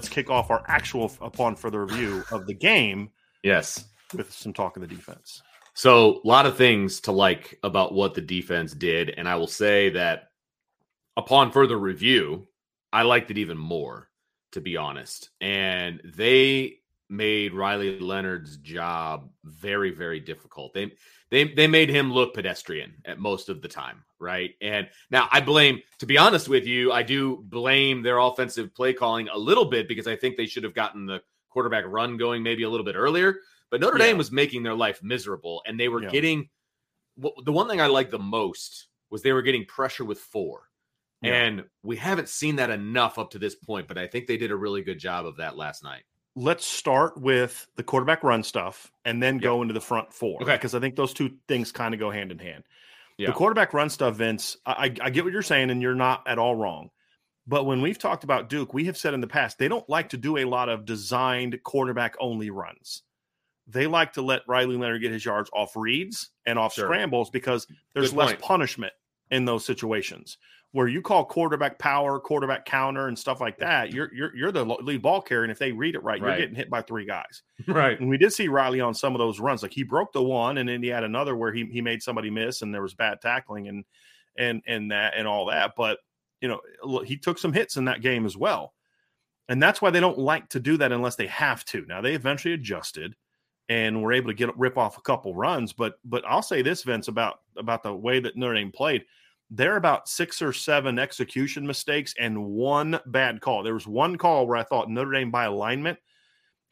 Let's kick off our actual upon further review of the game. Yes. With some talk of the defense. So, a lot of things to like about what the defense did. And I will say that upon further review, I liked it even more, to be honest. And they made Riley Leonard's job very, very difficult. They they they made him look pedestrian at most of the time, right? And now I blame, to be honest with you, I do blame their offensive play calling a little bit because I think they should have gotten the quarterback run going maybe a little bit earlier. But Notre yeah. Dame was making their life miserable, and they were yeah. getting the one thing I liked the most was they were getting pressure with four. Yeah. And we haven't seen that enough up to this point, but I think they did a really good job of that last night let's start with the quarterback run stuff and then yep. go into the front four. Okay. Because I think those two things kind of go hand in hand. Yeah. The quarterback run stuff, Vince, I, I get what you're saying, and you're not at all wrong. But when we've talked about Duke, we have said in the past they don't like to do a lot of designed quarterback only runs. They like to let Riley Leonard get his yards off reads and off sure. scrambles because there's less punishment in those situations where you call quarterback power, quarterback counter, and stuff like that, you're you're you're the lead ball carrier, and if they read it right, right. you're getting hit by three guys. Right. And we did see Riley on some of those runs, like he broke the one, and then he had another where he he made somebody miss, and there was bad tackling and and and that and all that. But you know, he took some hits in that game as well, and that's why they don't like to do that unless they have to. Now they eventually adjusted and were able to get rip off a couple runs. But but I'll say this, Vince, about about the way that Notre Dame played there are about six or seven execution mistakes and one bad call. There was one call where I thought Notre Dame by alignment,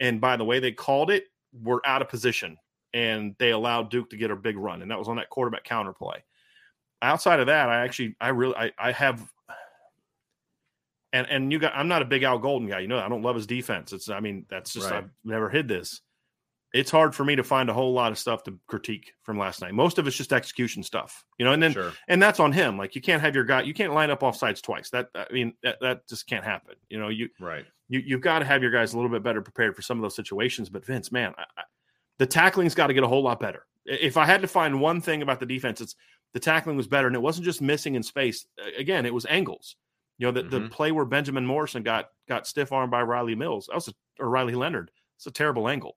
and by the way they called it, were out of position, and they allowed Duke to get a big run, and that was on that quarterback counter play. Outside of that, I actually, I really, I, I have, and and you got, I'm not a big Al Golden guy, you know, I don't love his defense. It's, I mean, that's just, right. I've never hid this it's hard for me to find a whole lot of stuff to critique from last night. Most of it's just execution stuff, you know, and then sure. and that's on him. Like you can't have your guy, you can't line up off sides twice. That I mean, that, that just can't happen. You know, you right. You you've got to have your guys a little bit better prepared for some of those situations. But Vince, man, I, I, the tackling's got to get a whole lot better. If I had to find one thing about the defense, it's the tackling was better, and it wasn't just missing in space. Again, it was angles. You know, the, mm-hmm. the play where Benjamin Morrison got got stiff armed by Rylie Mills, that was a, or Riley Leonard. It's a terrible angle.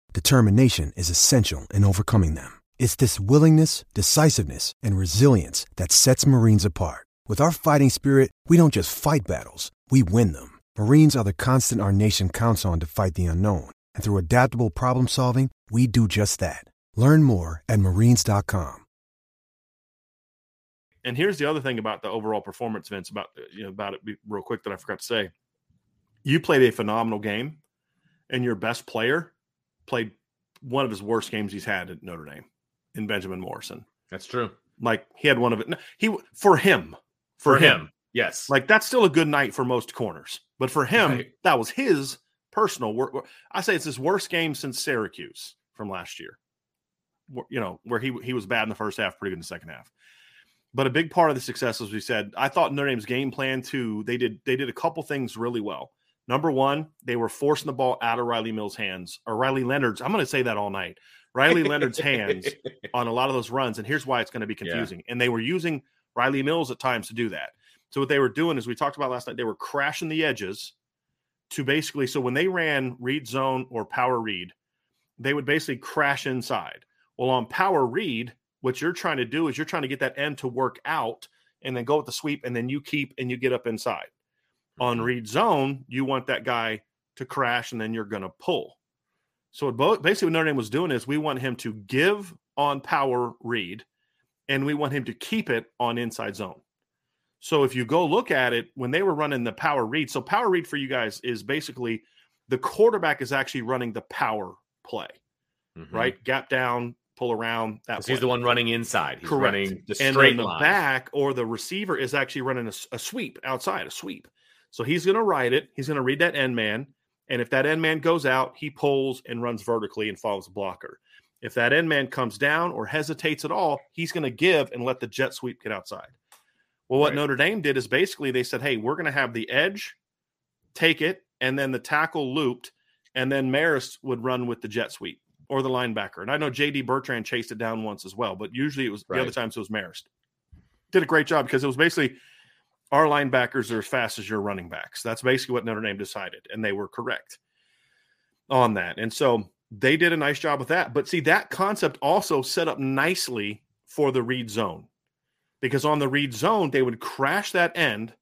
determination is essential in overcoming them. It's this willingness, decisiveness, and resilience that sets Marines apart. With our fighting spirit, we don't just fight battles, we win them. Marines are the constant our nation counts on to fight the unknown. And through adaptable problem solving, we do just that. Learn more at marines.com. And here's the other thing about the overall performance, Vince, about you know about it real quick that I forgot to say. You played a phenomenal game, and your best player played one of his worst games he's had at Notre Dame in Benjamin Morrison. That's true. Like he had one of it. He for him, for, for him, him, yes. Like that's still a good night for most corners, but for him, right. that was his personal work. I say it's his worst game since Syracuse from last year. You know where he he was bad in the first half, pretty good in the second half. But a big part of the success, as we said, I thought Notre Dame's game plan too. They did they did a couple things really well. Number one, they were forcing the ball out of Rylie Mills' hands or Riley Leonard's. I'm going to say that all night. Riley Leonard's hands on a lot of those runs, and here's why it's going to be confusing. Yeah. And they were using Rylie Mills at times to do that. So what they were doing, as we talked about last night, they were crashing the edges to basically. So when they ran read zone or power read, they would basically crash inside. Well, on power read, what you're trying to do is you're trying to get that end to work out and then go with the sweep and then you keep and you get up inside. Mm-hmm. On read zone, you want that guy to crash and then you're going to pull. So basically what Notre Dame was doing is we want him to give on power read and we want him to keep it on inside zone. So if you go look at it when they were running the power read, so power read for you guys is basically the quarterback is actually running the power play, mm-hmm. right? Gap down, pull around. That he's the one running inside. He's Correct. running the and straight the line. back or the receiver is actually running a, a sweep outside, a sweep. So he's going to ride it. He's going to read that end man, and if that end man goes out, he pulls and runs vertically and follows the blocker. If that end man comes down or hesitates at all, he's going to give and let the jet sweep get outside. Well, what right. Notre Dame did is basically they said, "Hey, we're going to have the edge take it, and then the tackle looped, and then Marist would run with the jet sweep." or the linebacker. And I know JD Bertrand chased it down once as well, but usually it was right. the other times it was Marist. Did a great job because it was basically our linebackers are as fast as your running backs. That's basically what Notre Dame decided, and they were correct on that. And so they did a nice job with that. But see, that concept also set up nicely for the read zone because on the read zone, they would crash that end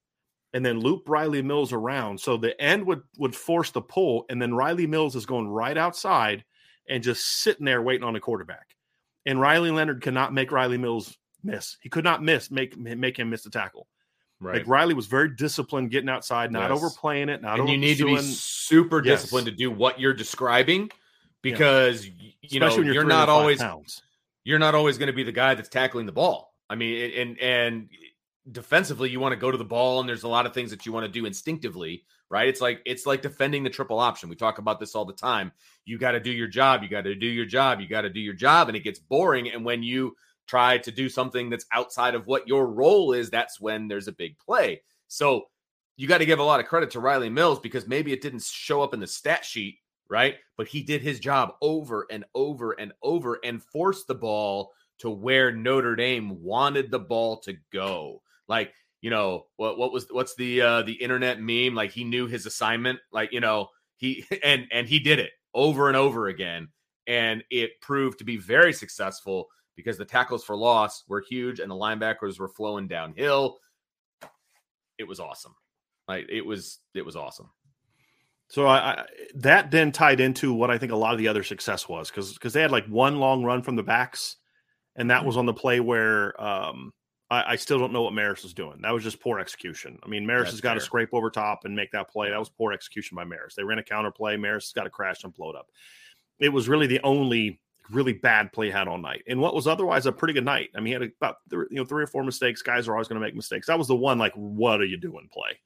and then loop Rylie Mills around. So the end would would force the pull, and then Rylie Mills is going right outside and just sitting there waiting on a quarterback. And Riley Leonard cannot make Rylie Mills miss. He could not miss make make him miss the tackle. Right. Like Riley was very disciplined getting outside, not yes. overplaying it. Not and you need to be super yes. disciplined to do what you're describing because yeah. you Especially know you're, you're not always pounds. you're not always going to be the guy that's tackling the ball. I mean, and and defensively, you want to go to the ball, and there's a lot of things that you want to do instinctively right? It's like it's like defending the triple option. We talk about this all the time. You got to do your job. You got to do your job. You got to do your job, and it gets boring. And when you try to do something that's outside of what your role is, that's when there's a big play. So you got to give a lot of credit to Rylie Mills because maybe it didn't show up in the stat sheet, right? But he did his job over and over and over and forced the ball to where Notre Dame wanted the ball to go. Like you know what what was what's the uh the internet meme like he knew his assignment like you know he and and he did it over and over again and it proved to be very successful because the tackles for loss were huge and the linebackers were flowing downhill it was awesome like it was it was awesome so I, I, that then tied into what I think a lot of the other success was because because they had like one long run from the backs, and that was on the play where um, I, I, still don't know what Marist was doing. That was just poor execution. I mean, Marist That's has got to scrape over top and make that play. That was poor execution by Marist. They ran a counter play. Marist has got to crash and blow it up. It was really the only really bad play had all night, and what was otherwise a pretty good night. I mean, he had about you know three or four mistakes. Guys are always going to make mistakes. That was the one like, what are you doing? Play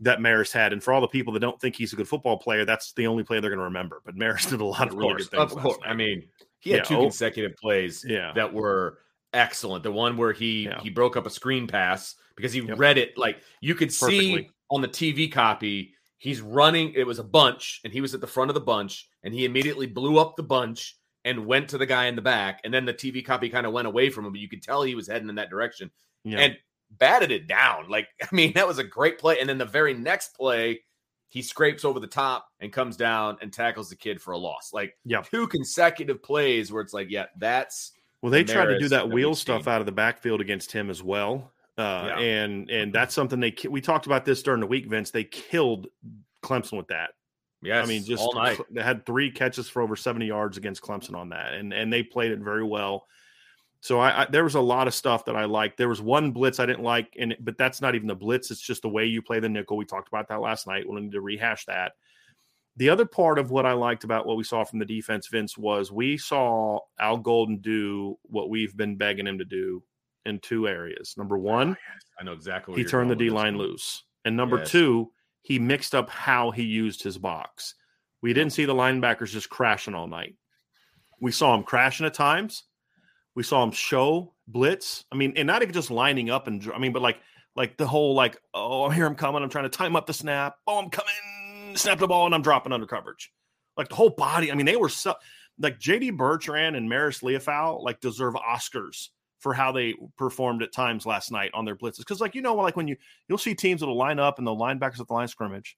that Marist had, and for all the people that don't think he's a good football player, that's the only play they're going to remember. But Marist did a lot of, of really good things. Of course, I mean, he had yeah, two oh, consecutive plays yeah. that were excellent. The one where he yeah. he broke up a screen pass because he yep. read it like you could Perfectly. see on the TV copy. He's running. It was a bunch, and he was at the front of the bunch, and he immediately blew up the bunch and went to the guy in the back. And then the TV copy kind of went away from him, but you could tell he was heading in that direction yeah. and batted it down. Like, I mean, that was a great play. And then the very next play, he scrapes over the top and comes down and tackles the kid for a loss. Like, yeah, two consecutive plays where it's like, yeah, that's well, they tried to do that wheel stuff out of the backfield against him as well. Uh, yeah. and and that's something they we talked about this during the week, Vince. They killed Clemson with that. Yes, I mean, just all night. they had three catches for over seventy yards against Clemson on that, and and they played it very well. So I, I, there was a lot of stuff that I liked. There was one blitz I didn't like, and but that's not even the blitz. It's just the way you play the nickel. We talked about that last night. We'll need to rehash that. The other part of what I liked about what we saw from the defense, Vince, was we saw Al Golden do what we've been begging him to do in two areas. Number one, oh, yes. I know exactly. he turned the D line loose, and number yes. two, he mixed up how he used his box. We didn't see the linebackers just crashing all night. We saw him crashing at times. We saw him show blitz. I mean, and not even just lining up and I mean, but like like the whole like, oh, I hear him coming. I'm trying to time up the snap. Oh, I'm coming snap the ball, and I'm dropping under coverage. Like the whole body. I mean, they were so like JD Bertrand and Marist Liufau like deserve Oscars for how they performed at times last night on their blitzes. Because like you know, like when you you'll see teams that'll line up and the linebackers at the line scrimmage,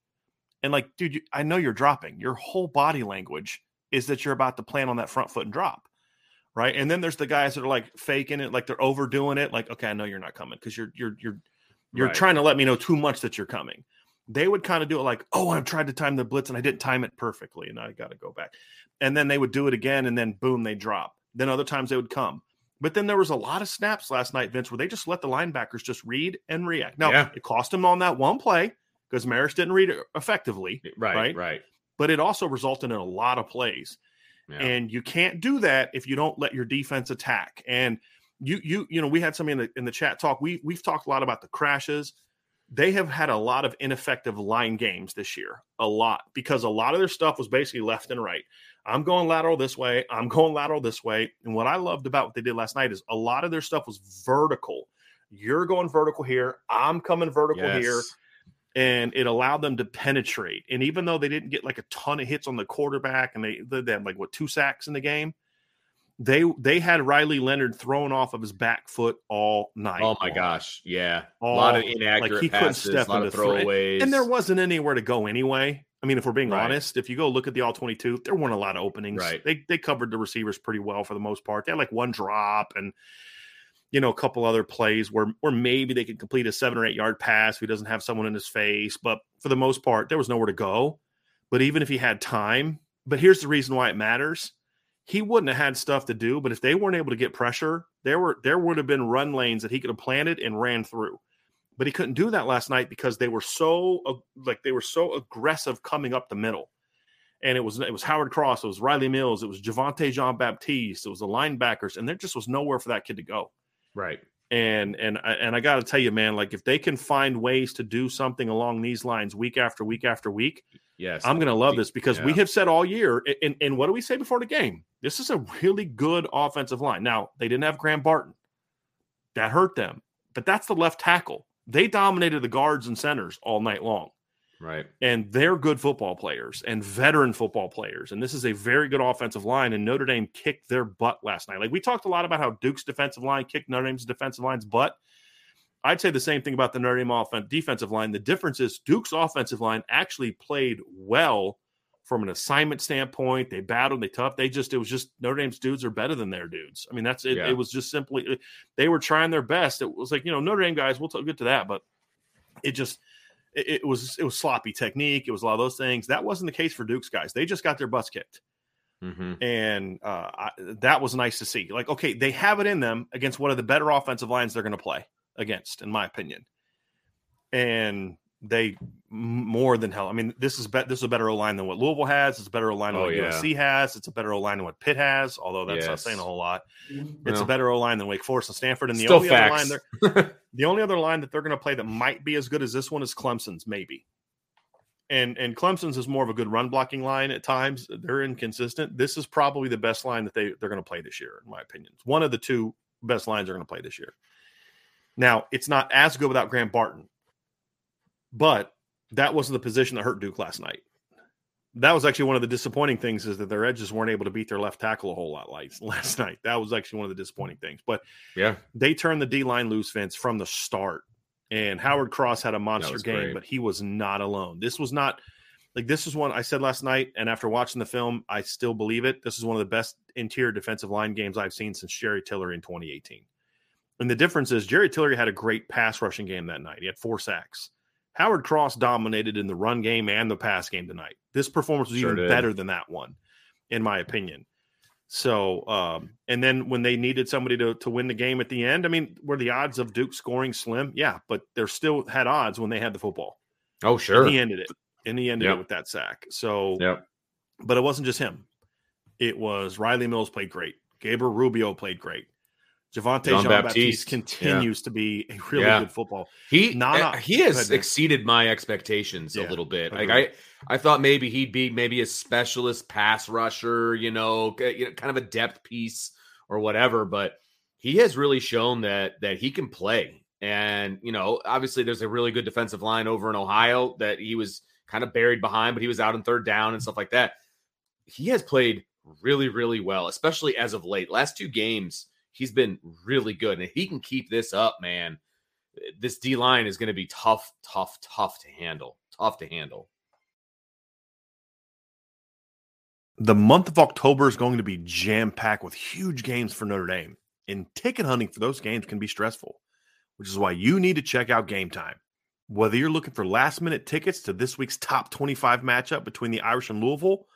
and like, dude, you, I know you're dropping. Your whole body language is that you're about to plan on that front foot and drop, right? And then there's the guys that are like faking it, like they're overdoing it. Like, okay, I know you're not coming because you're you're you're you're right. trying to let me know too much that you're coming they would kind of do it like, oh, I've tried to time the blitz and I didn't time it perfectly, and I got to go back. And then they would do it again, and then boom, they drop. Then other times they would come. But then there was a lot of snaps last night, Vince, where they just let the linebackers just read and react. Now yeah. it cost them on that one play because Marist didn't read it effectively. Right, right, right. But it also resulted in a lot of plays. Yeah. And you can't do that if you don't let your defense attack. And you, you, you know, we had somebody in the in the chat talk. We we've talked a lot about the crashes they have had a lot of ineffective line games this year, a lot, because a lot of their stuff was basically left and right. I'm going lateral this way, I'm going lateral this way. And what I loved about what they did last night is a lot of their stuff was vertical. You're going vertical here, I'm coming vertical yes. here. And it allowed them to penetrate. And even though they didn't get like a ton of hits on the quarterback and they, they had like what two sacks in the game, they they had Riley Leonard thrown off of his back foot all night. Oh my long. gosh, yeah, all, a lot of inaccurate like he passes, couldn't step a lot into throwaways, and there wasn't anywhere to go anyway. I mean, if we're being right. honest, if you go look at the all twenty two, there weren't a lot of openings. Right, they they covered the receivers pretty well for the most part. They had like one drop and you know a couple other plays where where maybe they could complete a seven or eight yard pass. He doesn't have someone in his face, but for the most part, there was nowhere to go. But even if he had time, but here's the reason why it matters he wouldn't have had stuff to do. But if they weren't able to get pressure, there were there would have been run lanes that he could have planted and ran through. But he couldn't do that last night because they were so uh, like they were so aggressive coming up the middle. And it was it was Howard Cross, it was Rylie Mills, it was Javontae Jean Baptiste, it was the linebackers, and there just was nowhere for that kid to go. Right. And and and I got to tell you, man, like if they can find ways to do something along these lines week after week after week, yes, I'm going to love this because yeah. we have said all year. And, and what do we say before the game? This is a really good offensive line. Now they didn't have Graham Barton, that hurt them, but that's the left tackle. They dominated the guards and centers all night long. Right. And they're good football players and veteran football players. And this is a very good offensive line. And Notre Dame kicked their butt last night. Like we talked a lot about how Duke's defensive line kicked Notre Dame's defensive line's butt. I'd say the same thing about the Notre Dame offense defensive line. The difference is Duke's offensive line actually played well from an assignment standpoint. They battled, they tough. They just it was just Notre Dame's dudes are better than their dudes. I mean, that's it. Yeah. It was just simply they were trying their best. It was like you know Notre Dame guys. We'll get to that, but it just it, it, was it was sloppy technique. It was a lot of those things. That wasn't the case for Duke's guys. They just got their butts kicked, mm-hmm. and uh, I, that was nice to see. Like, okay, they have it in them against one of the better offensive lines they're going to play against, in my opinion. And they more than hell. I mean, this is be- this is a better O line than what Louisville has. It's a better O line than Oh, what yeah. USC has. It's a better O line than what Pitt has. Although that's not saying a whole lot. Mm-hmm. It's Well, a better O line than Wake Forest and Stanford. And the still only other line they're the only other line that they're going to play that might be as good as this one is Clemson's, maybe. And and Clemson's is more of a good run blocking line at times. They're inconsistent. This is probably the best line that they they're going to play this year, in my opinion. It's one of the two best lines they're going to play this year. Now it's not as good without Grant Barton, but that wasn't the position that hurt Duke last night. That was actually one of the disappointing things is that their edges weren't able to beat their left tackle a whole lot like last night. That was actually one of the disappointing things. But yeah, they turned the D line loose, Vince from the start. And Howard Cross had a monster game, great. but he was not alone. This was not like this is one I said last night, and after watching the film, I still believe it. This is one of the best interior defensive line games I've seen since Jerry Tillery in 2018. And the difference is Jerry Tillery had a great pass rushing game that night. He had four sacks. Howard Cross dominated in the run game and the pass game tonight. This performance was Sure even did. better than that one, in my opinion. So, um, and then when they needed somebody to, to win the game at the end, I mean, were the odds of Duke scoring slim? Yeah, but they still had odds when they had the football. oh sure, And he ended it. And he ended Yep. it with that sack. So, Yep. but it wasn't just him. It was Rylie Mills played great. Gabriel Rubio played great. Javontae Jean, Baptiste, continues to be a really Yeah. good football. He Nana- uh, he has exceeded my expectations Yeah, a little bit. Like. I I thought maybe he'd be maybe a specialist pass rusher, you know, you know, kind of a depth piece or whatever, but he has really shown that that he can play. And, you know, obviously there's a really good defensive line over in Ohio that he was kind of buried behind, but he was out in third down and stuff like that. He has played really really well, especially as of late. Last two games he's been really good. And if he can keep this up, man, this D line is going to be tough, tough, tough to handle. Tough to handle. The month of October is going to be jam packed with huge games for Notre Dame, and ticket hunting for those games can be stressful, which is why you need to check out Game Time. Whether you're looking for last minute tickets to this week's top 25 matchup between the Irish and Louisville,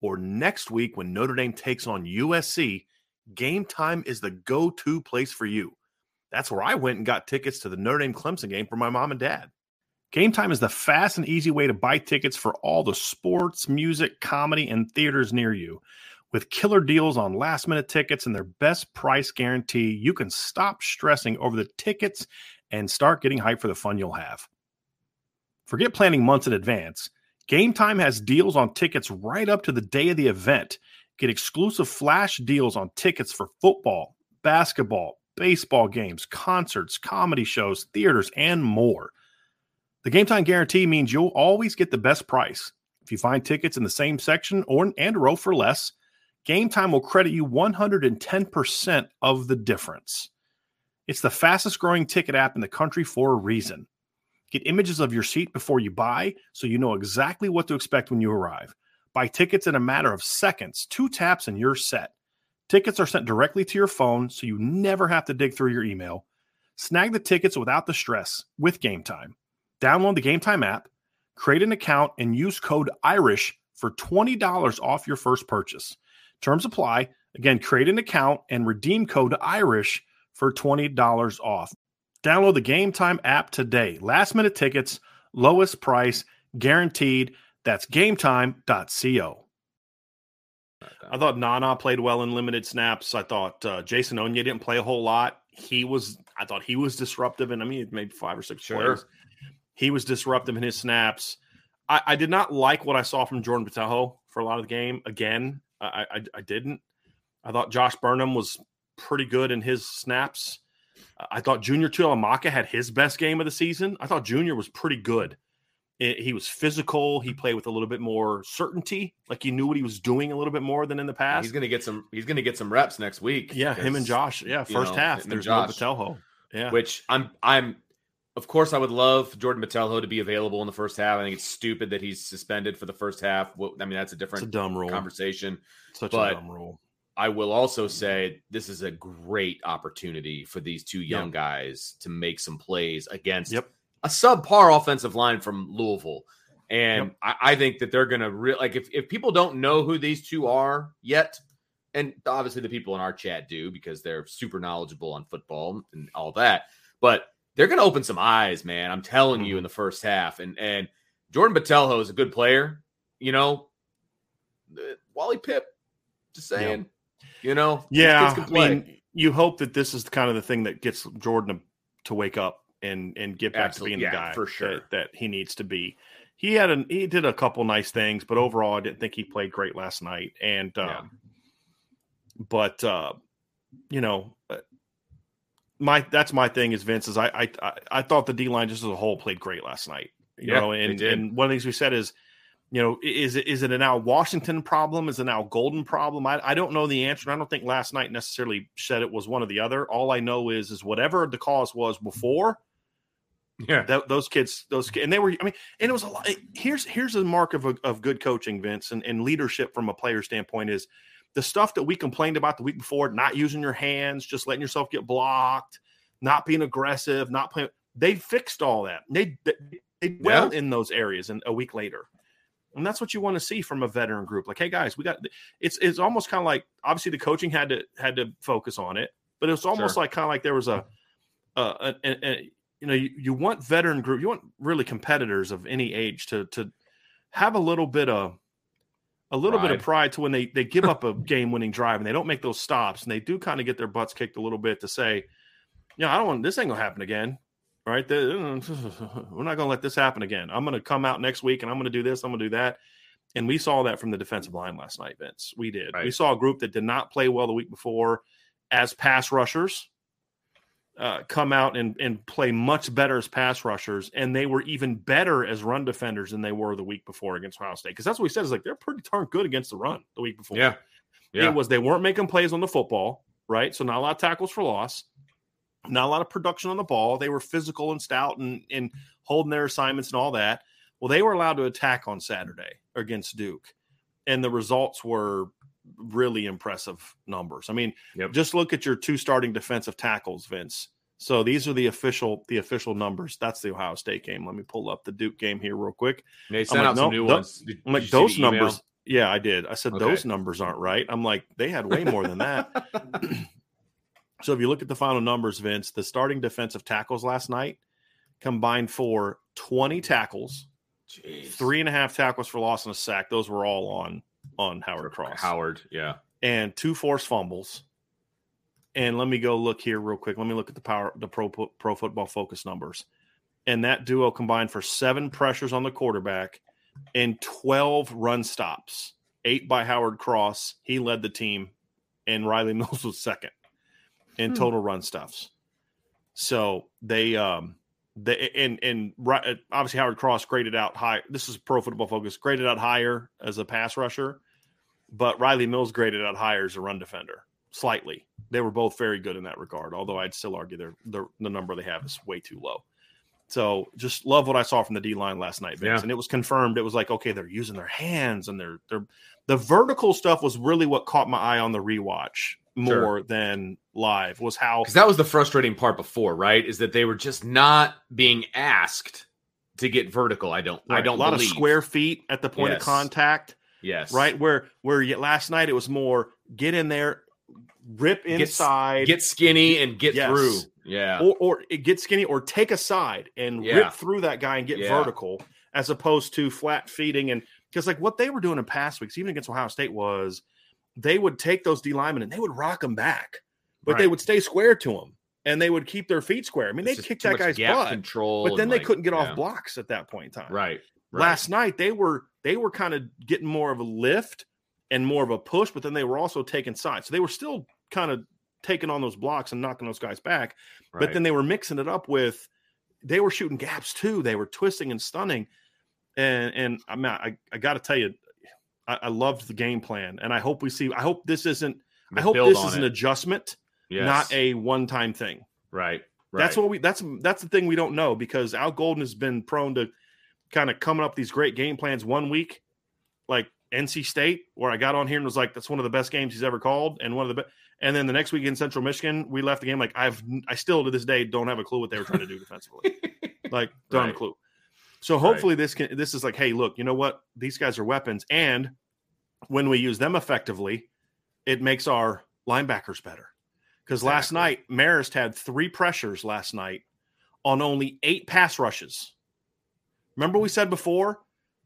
or next week when Notre Dame takes on USC, Game Time is the go to place for you. That's where I went and got tickets to the Notre Dame Clemson game for my mom and dad. Game Time is the fast and easy way to buy tickets for all the sports, music, comedy, and theaters near you. With killer deals on last minute tickets and their best price guarantee, you can stop stressing over the tickets and start getting hyped for the fun you'll have. Forget planning months in advance. Game Time has deals on tickets right up to the day of the event. Get exclusive flash deals on tickets for football, basketball, baseball games, concerts, comedy shows, theaters, and more. The Game Time guarantee means you'll always get the best price. If you find tickets in the same section or and row for less, Game Time will credit you 110% of the difference. It's the fastest growing ticket app in the country for a reason. Get images of your seat before you buy so you know exactly what to expect when you arrive. Buy tickets in a matter of seconds, two taps, and you're set. Tickets are sent directly to your phone so you never have to dig through your email. Snag the tickets without the stress with Game Time. Download the Game Time app, create an account, and use code IRISH for $20 off your first purchase. Terms apply. Again, create an account and redeem code IRISH for $20 off. Download the Game Time app today. Last minute tickets, lowest price, guaranteed. That's gametime.co. I thought Nana played well in limited snaps. I thought uh, Jason Onye didn't play a whole lot. He was, I thought he was disruptive, and I mean, maybe five or six Sure. plays. He was disruptive in his snaps. I, I did not like what I saw from Jordan Botelho for a lot of the game. Again, I, I, I didn't. I thought Josh Burnham was pretty good in his snaps. I thought Junior Tuihalamaka had his best game of the season. I thought Junior was pretty good. It- he was physical. He played with a little bit more certainty, like he knew what he was doing a little bit more than in the past. He's gonna get some. He's gonna get some reps next week. yeah, him and Josh. Yeah, first know, half. There's Josh. no Botelho. Yeah, Which I'm. I'm. Of course, I would love Jordan Botelho to be available in the first half. I think it's stupid that he's suspended for the first half. Well, I mean, that's a it's a different dumb rule. conversation. Such but- a dumb rule. I will also say this is a great opportunity for these two young Yep. guys to make some plays against Yep. A subpar offensive line from Louisville. And Yep. I, I think that they're going to re- like if, if people don't know who these two are yet, and obviously the people in our chat do because they're super knowledgeable on football and all that. But they're going to open some eyes, man. I'm telling you, Mhm. in the first half, and and Jordan Botelho is a good player. You know, Uh, Wally Pipp, just saying. You know, Yeah, I mean, you hope that this is the kind of the thing that gets Jordan to wake up and and get back Absolutely. to being the Yeah, guy for sure. that, that he needs to be. He had an he did a couple nice things, but overall, I didn't think he played great last night. And um, Yeah. but uh, you know, uh, my that's my thing is Vince is I I I- thought the D line just as a whole played great last night. You Yeah, know, and and one of the things we said is you know, is it is it a Al Washington problem? Is it Al Golden problem? I, I don't know the answer. I don't think last night necessarily said it was one or the other. All I know is is whatever the cause was before yeah, that those kids those ki- and they were I mean and it was a lot. Here's here's a mark of a, of good coaching, Vince, and, and leadership from a player standpoint is the stuff that we complained about the week before, not using your hands, just letting yourself get blocked, not being aggressive, not playing. They fixed all that. They they, they well in those areas, and a week later. And that's what you want to see from a veteran group. Like, hey guys, we got it's it's almost kind of like obviously the coaching had to had to focus on it, but it's almost Sure. like kind of like there was a, a, a, a- a- you know you, you want veteran group, you want really competitors of any age to to have a little bit of a little bit of Pride. pride to when they they give up a game winning drive and they don't make those stops and they do kind of get their butts kicked a little bit to say, yeah, I don't want this ain't gonna happen again. Right? We're not gonna let this happen again. I'm gonna come out next week and I'm gonna do this, I'm gonna do that. And we saw that from the defensive line last night, Vince. We did. We saw a group that did not play well the week before as pass rushers uh, come out and, and play much better as pass rushers, and they were even better as run defenders than they were the week before against Ohio State. Because that's what we said is like they're pretty darn good against the run the week before. yeah, yeah. It was they weren't making plays on the football, right? So not a lot of tackles for loss, not a lot of production on the ball. They were physical and stout and, and holding their assignments and all that. Well, they were allowed to attack on Saturday against Duke, and the results were really impressive numbers. I mean, Yep. just look at your two starting defensive tackles, Vince. So these are the official the official numbers. That's the Ohio State game. Let me pull up the Duke game here real quick. They sent like, out some new tho- ones. Did- I'm like those email? numbers. Yeah, I did. I said Okay. those numbers aren't right. I'm like they had way more than that. so if you look at the final numbers, Vince, the starting defensive tackles last night combined for 20 tackles, Jeez. three and a half tackles for loss and a sack. Those were all on on Howard For Cross. Howard, yeah. and two forced fumbles. And let me go look here real quick. Let me look at the power the pro pro football focus numbers. And that duo combined for seven pressures on the quarterback and 12 run stops. Eight by Howard Cross. He led the team, and Riley Mills was second in Hmm. total run stuffs. So they um they and and ri- obviously Howard Cross graded out high. This is pro football focus, graded out higher as a pass rusher but Rylie Mills graded out higher as a run defender slightly. They were both very good in that regard, although I'd still argue their the, the number they have is way too low. So just love what I saw from the D line last night, Vince. Yeah. And it was confirmed. It was like, okay, they're using their hands and they're they're the vertical stuff was really what caught my eye on the rewatch more than live was how Because that was the frustrating part before, right? Is that they were just not being asked to get vertical. I don't. I don't. a lot believe. of square feet at the point Yes. of contact. Yes. right? Where where last night it was more get in there, rip Get inside, Get skinny and get Yes. through. Yeah. or or get skinny, or take a side and Yeah. rip through that guy and get Yeah. vertical, as opposed to flat feeding and because like what they were doing in past weeks, even against Ohio State, was they would take those D linemen and they would rock them back, but they would stay square to them and they would keep their feet square. I mean, It's they kicked that guy's butt, control. but then they like, couldn't get yeah. off blocks at that point in time. Right. right. Last night they were they were kind of getting more of a lift and more of a push, but then they were also taking sides. So they were still kind of taking on those blocks and knocking those guys back. But then they were mixing it up with they were shooting gaps too. They were twisting and stunning. And and I mean I, I gotta tell you, I, I loved the game plan. And I hope we see I hope this isn't I hope this is an adjustment, Yes. not a one-time thing. right. Right. That's what we that's that's the thing we don't know because Al Golden has been prone to kind of coming up these great game plans one week, like NC State, where I got on here and was like, that's one of the best games he's ever called, and one of the best. And then the next week in Central Michigan, we left the game like I've I still to this day don't have a clue what they were trying to do defensively, like don't have a Right. clue. So hopefully this can this is like, hey, look, you know what? These guys are weapons, and when we use them effectively, it makes our linebackers better. Because last night, Marist had three pressures last night on only eight pass rushes. Remember, we said before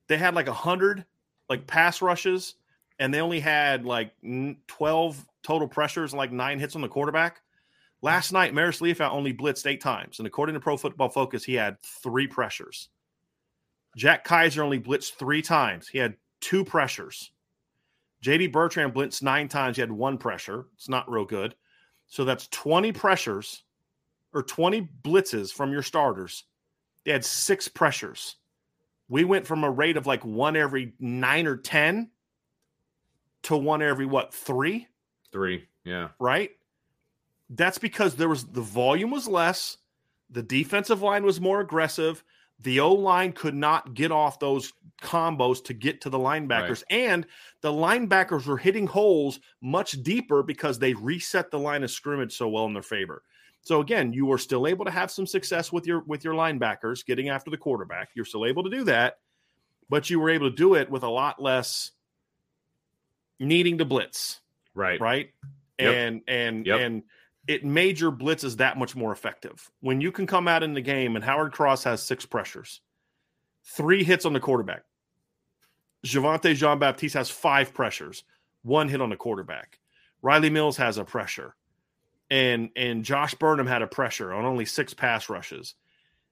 they had like a hundred like pass rushes, and they only had like twelve total pressures and like nine hits on the quarterback. Last night, Marist Liufau only blitzed eight times, and according to Pro Football Focus, he had three pressures. Jack Kaiser only blitzed three times. He had two pressures. JD Bertrand blitzed nine times. He had one pressure. It's not real good. So that's 20 pressures or 20 blitzes from your starters. They had six pressures. We went from a rate of like one every nine or 10 to one every what, three? Three. Yeah. Right. That's because there was the volume was less, the defensive line was more aggressive, the O line could not get off those combos to get to the linebackers. Right. And the linebackers were hitting holes much deeper because they reset the line of scrimmage so well in their favor. So again, you were still able to have some success with your with your linebackers getting after the quarterback. You're still able to do that, but you were able to do it with a lot less needing to blitz. Right. Right. Yep. And and yep. and it made your blitzes that much more effective. When you can come out in the game and Howard Cross has six pressures, three hits on the quarterback. Javontae Jean Baptiste has five pressures, one hit on the quarterback. Rylie Mills has a pressure. And and Josh Burnham had a pressure on only six pass rushes.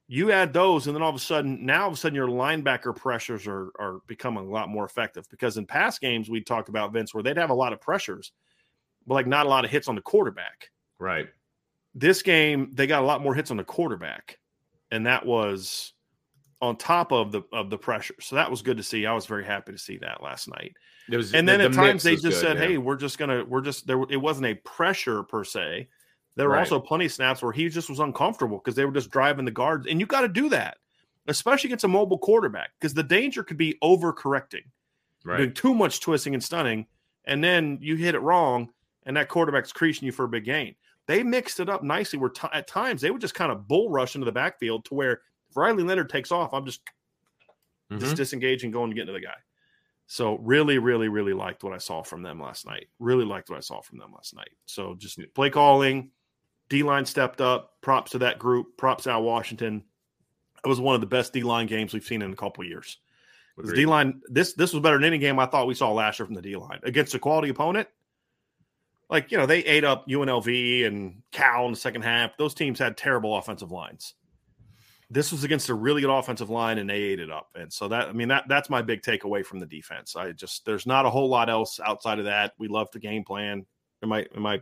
You add those, and then all of a sudden, now all of a sudden your linebacker pressures are are becoming a lot more effective because in past games we talked about Vince where they'd have a lot of pressures, but like not a lot of hits on the quarterback. Right. This game, they got a lot more hits on the quarterback, and that was on top of the of the pressure. So that was good to see. I was very happy to see that last night. Was, and then the, at the times they just good, said, yeah. "Hey, we're just gonna, we're just there." It wasn't a pressure per se. There were right. also plenty of snaps where he just was uncomfortable because they were just driving the guards, and you got to do that, especially against a mobile quarterback, because the danger could be overcorrecting, right. doing too much twisting and stunning, and then you hit it wrong, and that quarterback's creasing you for a big gain. They mixed it up nicely. Where t- at times they would just kind of bull rush into the backfield to where if Riley Leonard takes off, I'm just mm-hmm. just disengaging, going to get into the guy. So really, really, really liked what I saw from them last night. Really liked what I saw from them last night. So just play calling, D line stepped up. Props to that group. Props out Washington. It was one of the best D line games we've seen in a couple years. D line this this was better than any game I thought we saw last year from the D line against a quality opponent like you know they ate up UNLV and Cal in the second half. Those teams had terrible offensive lines. This was against a really good offensive line, and they ate it up. And so that I mean that that's my big takeaway from the defense. I just there's not a whole lot else outside of that. We love the game plan. Am I am I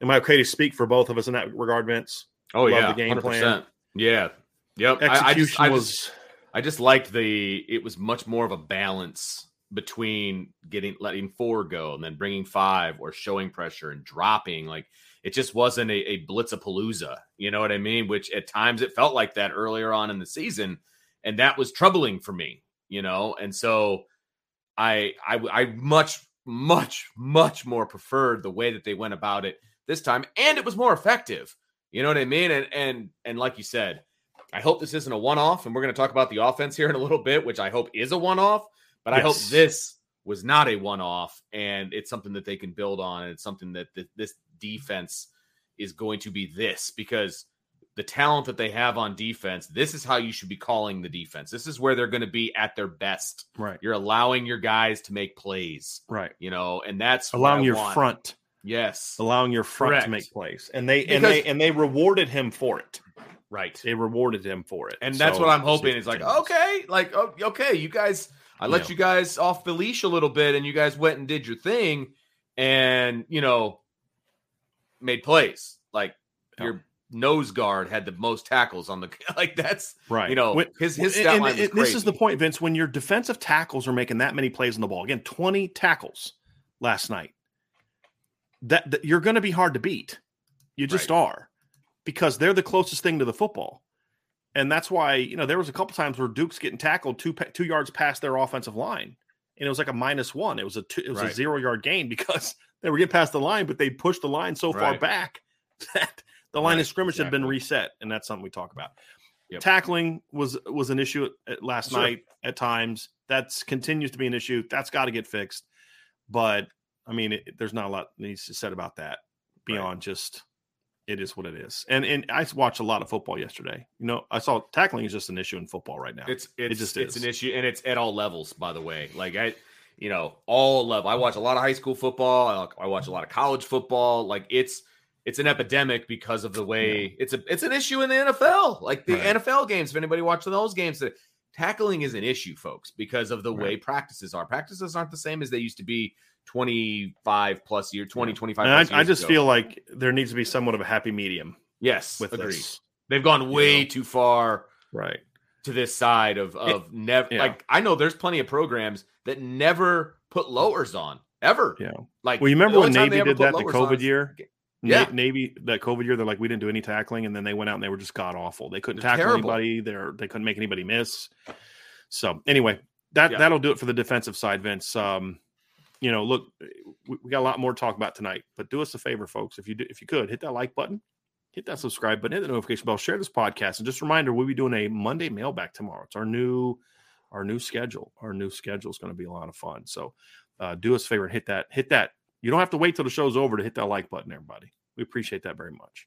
am I okay to speak for both of us in that regard, Vince? Oh love yeah, the game 100%. plan. Yeah, yep. Execution I, I just, I was. Just, I just liked the. It was much more of a balance between getting letting four go and then bringing five or showing pressure and dropping like it just wasn't a, a blitzapalooza you know what i mean which at times it felt like that earlier on in the season and that was troubling for me you know and so i i, I much much much more preferred the way that they went about it this time and it was more effective you know what i mean and and and like you said i hope this isn't a one-off and we're going to talk about the offense here in a little bit which i hope is a one-off but yes. I hope this was not a one off and it's something that they can build on. And it's something that th- this defense is going to be this because the talent that they have on defense, this is how you should be calling the defense. This is where they're going to be at their best. Right. You're allowing your guys to make plays. Right. You know, and that's allowing your want. front. Yes. Allowing your front Correct. to make plays. And they because, and they and they rewarded him for it. Right. They rewarded him for it. And that's what I'm hoping. It's like, okay, like oh, okay, you guys I let you guys off the leash a little bit and you guys went and did your thing and, you know, made plays. Like yeah. your nose guard had the most tackles on the like that's right. You know, his his stat and, line and this is the point, Vince. When your defensive tackles are making that many plays on the ball, again, twenty tackles last night, that, that you're going to be hard to beat. You just right. are because they're the closest thing to the football and that's why you know there was a couple times where Duke's getting tackled two two yards past their offensive line, and it was like a minus one. It was a two, it was right. a zero yard gain because they were getting past the line, but they pushed the line so right. far back that the line right. of scrimmage exactly. had been reset, and that's something we talk about. Yep. Tackling was was an issue at, last sure. night at times. That's continues to be an issue. That's got to get fixed. But I mean, it, there's not a lot needs to said about that beyond just it is what it is. And and I watched a lot of football yesterday. You know, I saw tackling is just an issue in football right now. It's it's it just it's is. an issue, and it's at all levels. By the way, like I, you know, all level. I watch a lot of high school football. I, I watch a lot of college football. Like it's it's an epidemic because of the way Yeah. it's a it's an issue in the NFL. Like the Right. NFL games. If anybody watching those games, that tackling is an issue, folks, because of the way practices are. Practices aren't the same as they used to be 25 plus year, 20, 25 And plus I, I just ago. feel like there needs to be somewhat of a happy medium yes, with agreed. this. They've gone way know? too far Right. To this side of of never yeah. like I know there's plenty of programs that never put lowers on ever. Yeah. Like Well, you remember when Navy did that the lowers on COVID year? Yeah. Na- Navy that COVID year, they're like, we didn't do any tackling, and then they went out and they were just god awful. They couldn't They're tackle terrible. anybody. They're they couldn't make anybody miss. So anyway, that Yeah. that'll do it for the defensive side, Vince. Um, you know, look, we, we got a lot more to talk about tonight, but do us a favor, folks. If you do, if you could hit that like button, hit that subscribe button, hit the notification bell, share this podcast, and just a reminder, we'll be doing a Monday mailback tomorrow. It's our new our new schedule. Our new schedule is going to be a lot of fun. So uh, do us a favor and hit that hit that. You don't have to wait till the show's over to hit that like button, everybody. We appreciate that very much.